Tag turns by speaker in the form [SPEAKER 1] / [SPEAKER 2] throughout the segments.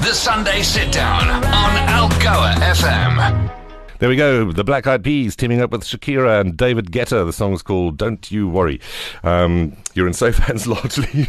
[SPEAKER 1] The Sunday Sit Down on Algoa FM.
[SPEAKER 2] There we go. The Black Eyed Peas teaming up with Shakira and David Guetta. The song's called Don't You Worry. Um, you're in safe hands largely.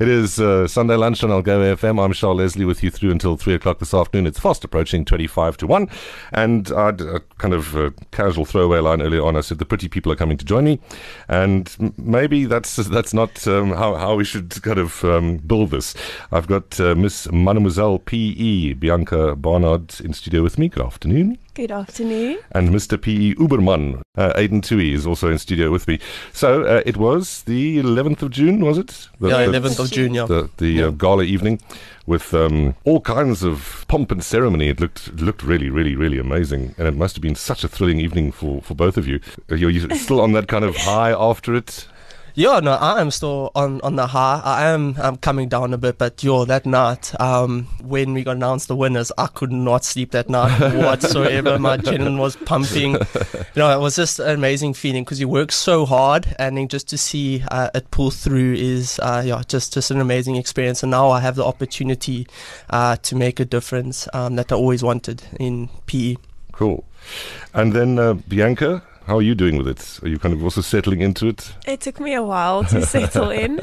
[SPEAKER 2] it is uh, Sunday lunch on Algoa FM. I'm Charl Leslie with you through until 3 o'clock this afternoon. It's fast approaching 25 to 1. And I a kind of a casual throwaway line earlier on. I said the pretty people are coming to join me. And m- maybe that's that's not um, how, how we should kind of um, build this. I've got uh, Miss Mademoiselle P.E. Bianca Barnard in studio with me. Good afternoon.
[SPEAKER 3] Good afternoon.
[SPEAKER 2] And Mr. P.E. Uberman, uh, Aidan Tuohy, is also in studio with me. So uh, it was the 11th of June, was it? The,
[SPEAKER 4] yeah,
[SPEAKER 2] the,
[SPEAKER 4] 11th of June, yeah.
[SPEAKER 2] The, the uh, gala evening with um, all kinds of pomp and ceremony. It looked looked really, really, really amazing. And it must have been such a thrilling evening for, for both of you. You're, you still on that kind of high after it?
[SPEAKER 4] Yeah, no, I am still on, on the high. I am I'm coming down a bit, but yo, that night, um, when we got announced the winners, I could not sleep that night whatsoever. My adrenaline was pumping. You know, it was just an amazing feeling because you work so hard, and then just to see uh, it pull through is, uh, yeah, just just an amazing experience. And now I have the opportunity uh, to make a difference um, that I always wanted in PE.
[SPEAKER 2] Cool. And then uh, Bianca, how are you doing with it? Are you kind of also settling into it?
[SPEAKER 3] It took me a while to settle in.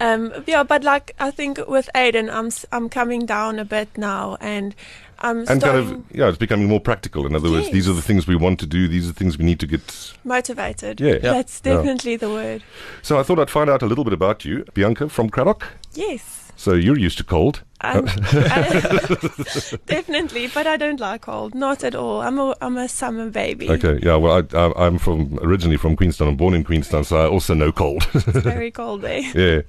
[SPEAKER 3] Um, yeah, but like I think with Aidan, I'm s- I'm coming down a bit now, and I'm
[SPEAKER 2] And kind of, yeah, it's becoming more practical. In other words, these are the things we want to do. These are the things we need to get.
[SPEAKER 3] motivated.
[SPEAKER 2] Yeah. Yeah.
[SPEAKER 3] that's
[SPEAKER 2] Yeah.
[SPEAKER 3] definitely the word.
[SPEAKER 2] So I thought I'd find out a little bit about you, Bianca from Cradock.
[SPEAKER 3] Yes.
[SPEAKER 2] So you're used to cold.
[SPEAKER 3] Um, I- definitely, but I don't like cold, not at all. I'm a I'm a summer baby.
[SPEAKER 2] Okay, yeah. Well, I, I, I'm from originally from Queenstown. I'm born in Queenstown, so I also know cold.
[SPEAKER 3] It's very cold there.
[SPEAKER 2] yeah,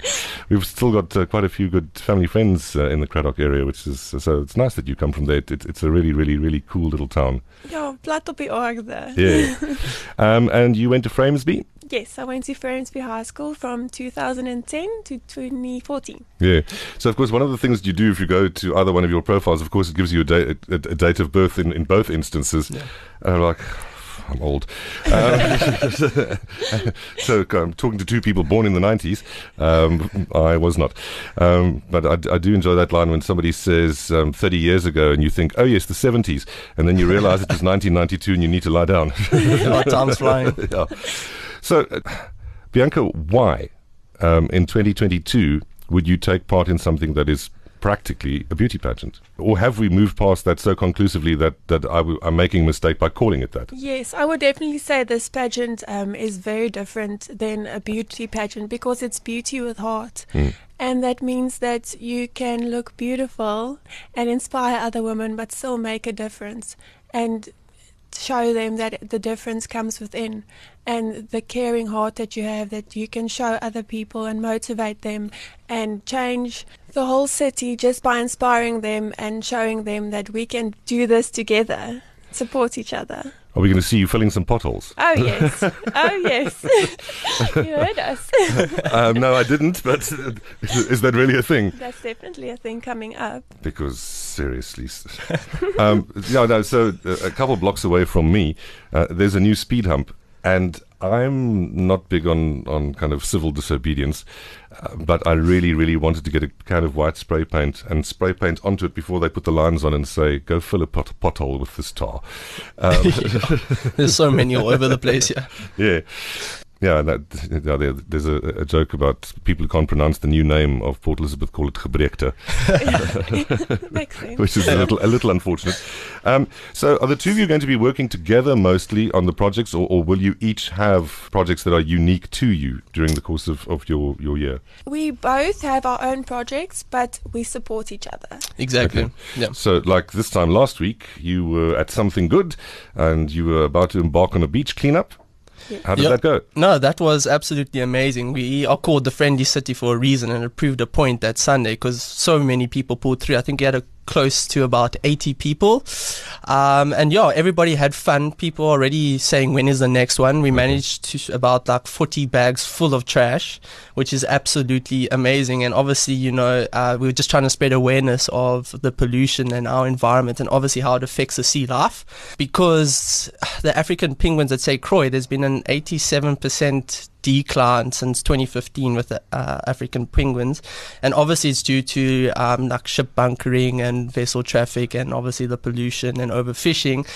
[SPEAKER 2] we've still got uh, quite a few good family friends uh, in the Cradock area, which is so it's nice that you come from there. It, it, it's a really, really, really cool little town.
[SPEAKER 3] Ja, plat op die aarde.
[SPEAKER 2] Yeah. um, and you went to Framesby.
[SPEAKER 3] Yes, I went to Framesby High School from 2010 to 2014.
[SPEAKER 2] Yeah. So, of course, one of the things you do if you go to either one of your profiles, of course, it gives you a, da- a, a date of birth in, in both instances.
[SPEAKER 4] Yeah.
[SPEAKER 2] And I'm like, I'm old. Um, so I'm talking to two people born in the 90s. Um, I was not. Um, but I, I do enjoy that line when somebody says um, 30 years ago and you think, oh, yes, the 70s. And then you realize it was 1992 and you need to lie down.
[SPEAKER 4] Yeah, time's flying.
[SPEAKER 2] yeah. So, uh, Bianca, why um, in 2022 would you take part in something that is practically a beauty pageant? Or have we moved past that so conclusively that, that I w- I'm making a mistake by calling it that?
[SPEAKER 3] Yes, I would definitely say this pageant um, is very different than a beauty pageant because it's beauty with heart.
[SPEAKER 2] Mm.
[SPEAKER 3] And that means that you can look beautiful and inspire other women, but still make a difference and show them that the difference comes within and the caring heart that you have that you can show other people and motivate them and change the whole city just by inspiring them and showing them that we can do this together, support each other.
[SPEAKER 2] Are we going to see you filling some potholes?
[SPEAKER 3] Oh yes, oh yes, you heard us.
[SPEAKER 2] um, no, I didn't, but is that really a thing?
[SPEAKER 3] That's definitely a thing coming up.
[SPEAKER 2] Because seriously, um, no, no. So uh, a couple blocks away from me, uh, there's a new speed hump, and I'm not big on on kind of civil disobedience, uh, but I really, really wanted to get a can of white spray paint and spray paint onto it before they put the lines on and say, "Go fill a pot- pothole with this tar." Um,
[SPEAKER 4] There's so many all over the place. Yeah.
[SPEAKER 2] yeah. Yeah, that, yeah there's a, a joke about people who can't pronounce the new name of Port Elizabeth call it Gebrekte. Which is a little a little unfortunate. Um, so, are the two of you going to be working together mostly on the projects, or, or will you each have projects that are unique to you during the course of, of your, your year?
[SPEAKER 3] We both have our own projects, but we support each other.
[SPEAKER 4] Exactly.
[SPEAKER 2] Okay.
[SPEAKER 4] Yeah.
[SPEAKER 2] So, like this time last week, you were at something good, and you were about to embark on a beach cleanup.
[SPEAKER 3] Yes.
[SPEAKER 2] How did
[SPEAKER 4] Yep.
[SPEAKER 2] that go?
[SPEAKER 4] No, that was absolutely amazing. We are called the friendly city for a reason, and it proved a point that Sunday because so many people pulled through. I think we had a close to about 80 people. Um, and yeah, everybody had fun. People already saying when is the next one. We managed to about like 40 bags full of trash, which is absolutely amazing. And obviously, you know, uh, we were just trying to spread awareness of the pollution and our environment and obviously how it affects the sea life because the African penguins at St. Croix, there's been an 87% declined since 2015 with the uh, African penguins, and obviously it's due to um, like ship bunkering and vessel traffic, and obviously the pollution and overfishing.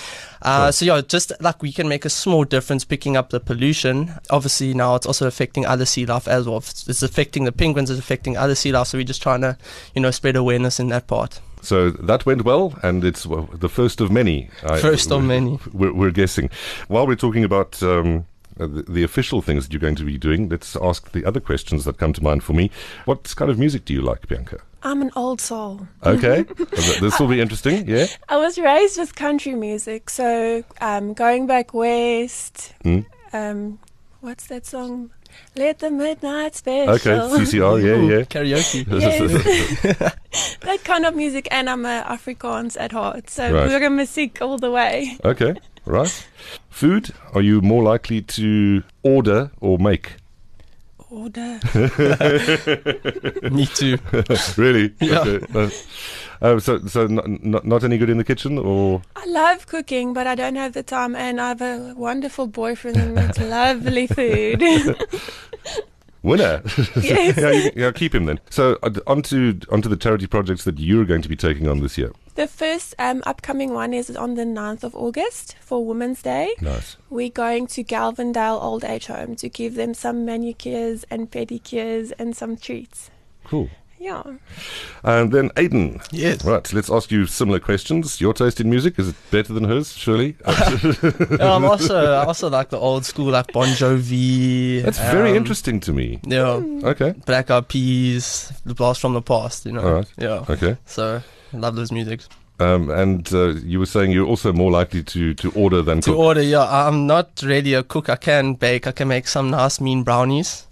[SPEAKER 4] Uh,
[SPEAKER 2] Sure.
[SPEAKER 4] So yeah, just like we can make a small difference picking up the pollution. Obviously now it's also affecting other sea life as well. It's affecting the penguins, it's affecting other sea life. So we're just trying to, you know, spread awareness in that part.
[SPEAKER 2] So that went well, and it's the first of many. I-
[SPEAKER 4] First of many.
[SPEAKER 2] We're, we're guessing. While we're talking about um, uh, the, the official things that you're going to be doing, let's ask the other questions that come to mind for me. What kind of music do you like, Bianca?
[SPEAKER 3] I'm an old soul.
[SPEAKER 2] Okay, this will be interesting. Yeah.
[SPEAKER 3] I was raised with country music, so um, going back west.
[SPEAKER 2] Mm.
[SPEAKER 3] Um, what's that song? Let the midnight special.
[SPEAKER 2] Okay, CCR. Yeah, yeah.
[SPEAKER 4] Karaoke.
[SPEAKER 3] Yes. that kind of music, and I'm a Afrikaans at heart, so
[SPEAKER 2] Right.
[SPEAKER 3] pure music all the way.
[SPEAKER 2] Okay, right. Food, are you more likely to order or make?
[SPEAKER 3] Order.
[SPEAKER 4] Me too.
[SPEAKER 2] really?
[SPEAKER 4] Yeah.
[SPEAKER 2] Okay. Uh, uh, so, so not, not, not any good in the kitchen, or
[SPEAKER 3] I love cooking, but I don't have the time, and I have a wonderful boyfriend who makes lovely food.
[SPEAKER 2] Winner?
[SPEAKER 3] Yes.
[SPEAKER 2] yeah, you, yeah, keep him then. So, uh, onto onto the charity projects that you're going to be taking on this year.
[SPEAKER 3] the first um, upcoming one is on the 9th of August for Women's Day.
[SPEAKER 2] Nice.
[SPEAKER 3] We're going to Galvandale Old Age Home to give them some manicures and pedicures and some treats.
[SPEAKER 2] Cool.
[SPEAKER 3] Yeah.
[SPEAKER 2] And then Aidan.
[SPEAKER 4] Yes.
[SPEAKER 2] Right, let's ask you similar questions. Your taste in music is it better than hers? Surely.
[SPEAKER 4] Yeah, I'm also I also like the old school like Bon Jovi.
[SPEAKER 2] That's very
[SPEAKER 4] um,
[SPEAKER 2] interesting to me.
[SPEAKER 4] Yeah,
[SPEAKER 2] Okay.
[SPEAKER 4] Black Eyed Peas, the blast from the past. You know.
[SPEAKER 2] All right.
[SPEAKER 4] Yeah.
[SPEAKER 2] Okay.
[SPEAKER 4] So I love those music.
[SPEAKER 2] Um, and uh, you were saying you're also more likely to, to order than
[SPEAKER 4] To
[SPEAKER 2] cook.
[SPEAKER 4] order, yeah. I'm not really a cook. I can bake. I can make some nice mean brownies.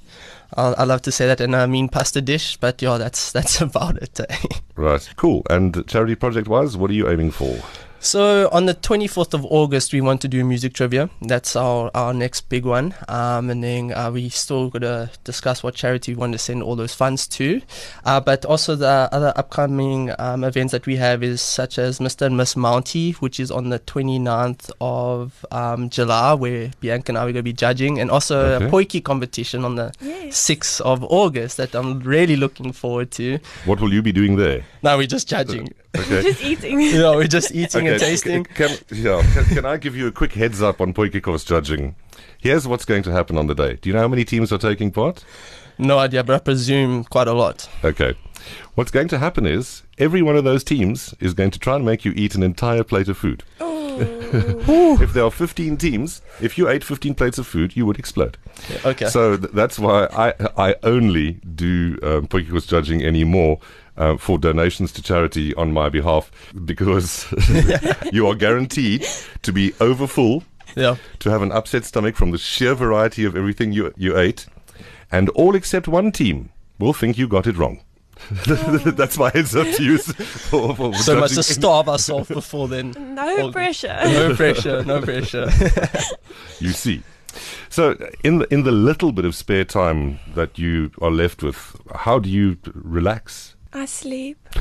[SPEAKER 4] I I love to say that in a mean pasta dish, but yeah, that's that's about it. eh.
[SPEAKER 2] Right. Cool. And charity project wise, what are you aiming for?
[SPEAKER 4] So on the 24th of August, we want to do music trivia. That's our, our next big one. Um, and then uh, we still got to discuss what charity we want to send all those funds to. Uh, but also the other upcoming um, events that we have is such as Mr. and Miss Mountie, which is on the 29th of um, July, where Bianca and I are going to be judging. And also
[SPEAKER 2] Okay.
[SPEAKER 4] a potjie competition on the
[SPEAKER 3] Yes.
[SPEAKER 4] 6th of August that I'm really looking forward to.
[SPEAKER 2] What will you be doing there?
[SPEAKER 4] No, we're just judging.
[SPEAKER 2] Okay.
[SPEAKER 3] Just eating.
[SPEAKER 4] yeah, we're just eating and tasting.
[SPEAKER 2] Can, yeah, can, can I give you a quick heads up on potjiekos judging? Here's what's going to happen on the day. Do you know how many teams are taking part?
[SPEAKER 4] No idea, but I presume quite a lot.
[SPEAKER 2] Okay. What's going to happen is every one of those teams is going to try and make you eat an entire plate of food. If there are 15 teams, if you ate 15 plates of food, you would explode.
[SPEAKER 4] Okay.
[SPEAKER 2] So th- that's why I I only do um, potjiekos judging anymore. Uh, for donations to charity on my behalf, because you are guaranteed to be overfull
[SPEAKER 4] yeah.
[SPEAKER 2] to have an upset stomach from the sheer variety of everything you you ate, and all except one team will think you got it wrong. That's my heads up to you. For, for
[SPEAKER 4] So much to
[SPEAKER 2] judging.
[SPEAKER 4] starve ourselves before then.
[SPEAKER 3] No pressure.
[SPEAKER 4] No pressure, no pressure.
[SPEAKER 2] You see. So, in the, in the little bit of spare time that you are left with, how do you relax?
[SPEAKER 3] I sleep.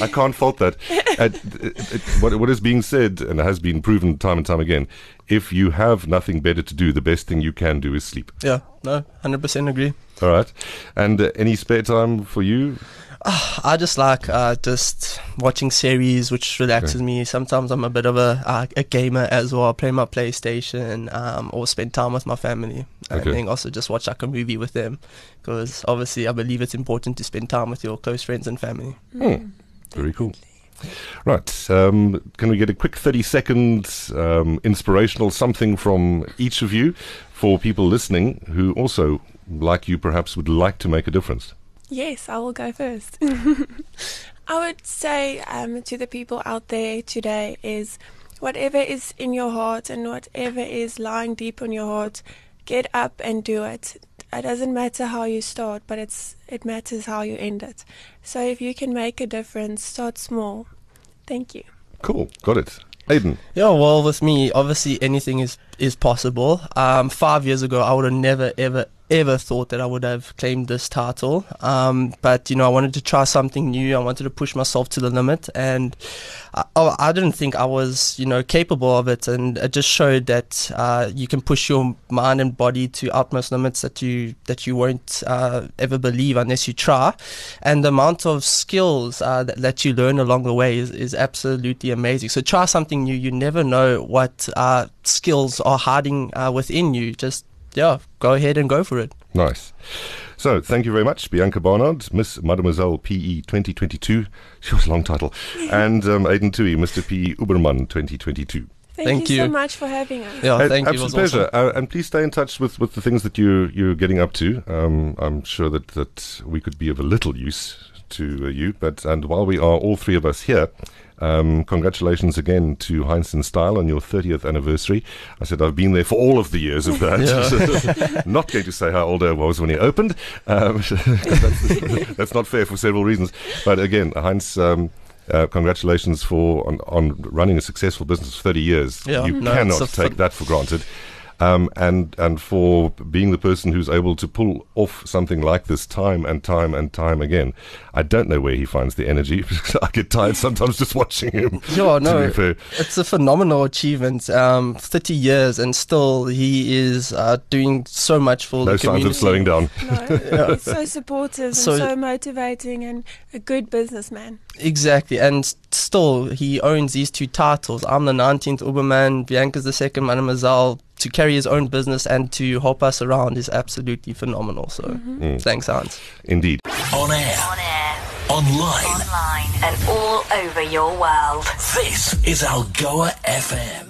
[SPEAKER 2] I can't fault that. Uh, it- it- what, what is being said and has been proven time and time again, if you have nothing better to do, the best thing you can do is sleep.
[SPEAKER 4] yeah, no, 100% agree.
[SPEAKER 2] All right. And uh, any spare time for you?
[SPEAKER 4] I just like uh, just watching series, which relaxes me. Sometimes I'm a bit of a uh, a gamer as well. I play my PlayStation um, or spend time with my family, and
[SPEAKER 2] Okay.
[SPEAKER 4] then also just watch like a movie with them, because obviously I believe it's important to spend time with your close friends and family.
[SPEAKER 2] Hmm. Very cool. Right. Um, can we get a quick 30 second um, inspirational something from each of you for people listening who also, like you, perhaps would like to make a difference?
[SPEAKER 3] Yes, I will go first. I would say um, to the people out there today is whatever is in your heart and whatever is lying deep on your heart, get up and do it. It doesn't matter how you start, but it's it matters how you end it. So if you can make a difference, start small. Thank you.
[SPEAKER 2] Cool. Got it. Aidan.
[SPEAKER 4] Yeah, well, with me, obviously anything is is possible. Um, five years ago, I would have never, ever, ever thought that I would have claimed this title. Um, but you know, I wanted to try something new. I wanted to push myself to the limit, and I, oh, I didn't think I was, you know, capable of it. And it just showed that uh, you can push your mind and body to utmost limits that you that you won't uh, ever believe unless you try. And the amount of skills uh, that, that you learn along the way is, is absolutely amazing. So try something new. You never know what uh, skills are hiding uh, within you. Just yeah, go ahead and go for it.
[SPEAKER 2] Nice. So, thank you very much, Bianca Barnard, Miss Mademoiselle PE 2022. She was a long title. and um, Aidan Tuohy, Mr. PE Uberman 2022.
[SPEAKER 3] Thank,
[SPEAKER 4] Thank
[SPEAKER 3] you, so much for having us.
[SPEAKER 4] Yeah,
[SPEAKER 2] Uh,
[SPEAKER 4] thank you. It
[SPEAKER 2] absolute
[SPEAKER 4] was
[SPEAKER 2] pleasure.
[SPEAKER 4] awesome.
[SPEAKER 2] Uh, and please stay in touch with, with the things that you, you're getting up to. Um, I'm sure that, that we could be of a little use to uh, you. But And while we are all three of us here, um, congratulations again to Heinz in Style on your 30th anniversary. I said I've been there for all of the years of that. not going to say how old I was when he opened. Um, that's, that's not fair for several reasons. But again, Heinz. Um, uh, congratulations for on, on running a successful business for 30 years.
[SPEAKER 4] Yeah,
[SPEAKER 2] you
[SPEAKER 4] no,
[SPEAKER 2] cannot take that for granted. Um, and and for being the person who's able to pull off something like this time and time and time again, I don't know where he finds the energy. I get tired sometimes just watching him.
[SPEAKER 4] Yeah, no, it's a phenomenal achievement. Um, 30 years and still he is uh, doing so much for
[SPEAKER 2] No
[SPEAKER 4] the
[SPEAKER 2] signs
[SPEAKER 4] community.
[SPEAKER 2] of slowing down.
[SPEAKER 3] No, he's so supportive
[SPEAKER 4] So-
[SPEAKER 3] and so motivating and a good businessman.
[SPEAKER 4] Exactly, and still he owns these two titles. I'm the 19th Uberman, Bianca's the second Mademoiselle. To carry his own business and to help us around is absolutely phenomenal. So
[SPEAKER 2] Mm.
[SPEAKER 4] thanks, Hans.
[SPEAKER 2] Indeed.
[SPEAKER 1] On air,
[SPEAKER 5] On air,
[SPEAKER 1] online.
[SPEAKER 5] online, and all over your world.
[SPEAKER 1] This is Algoa FM.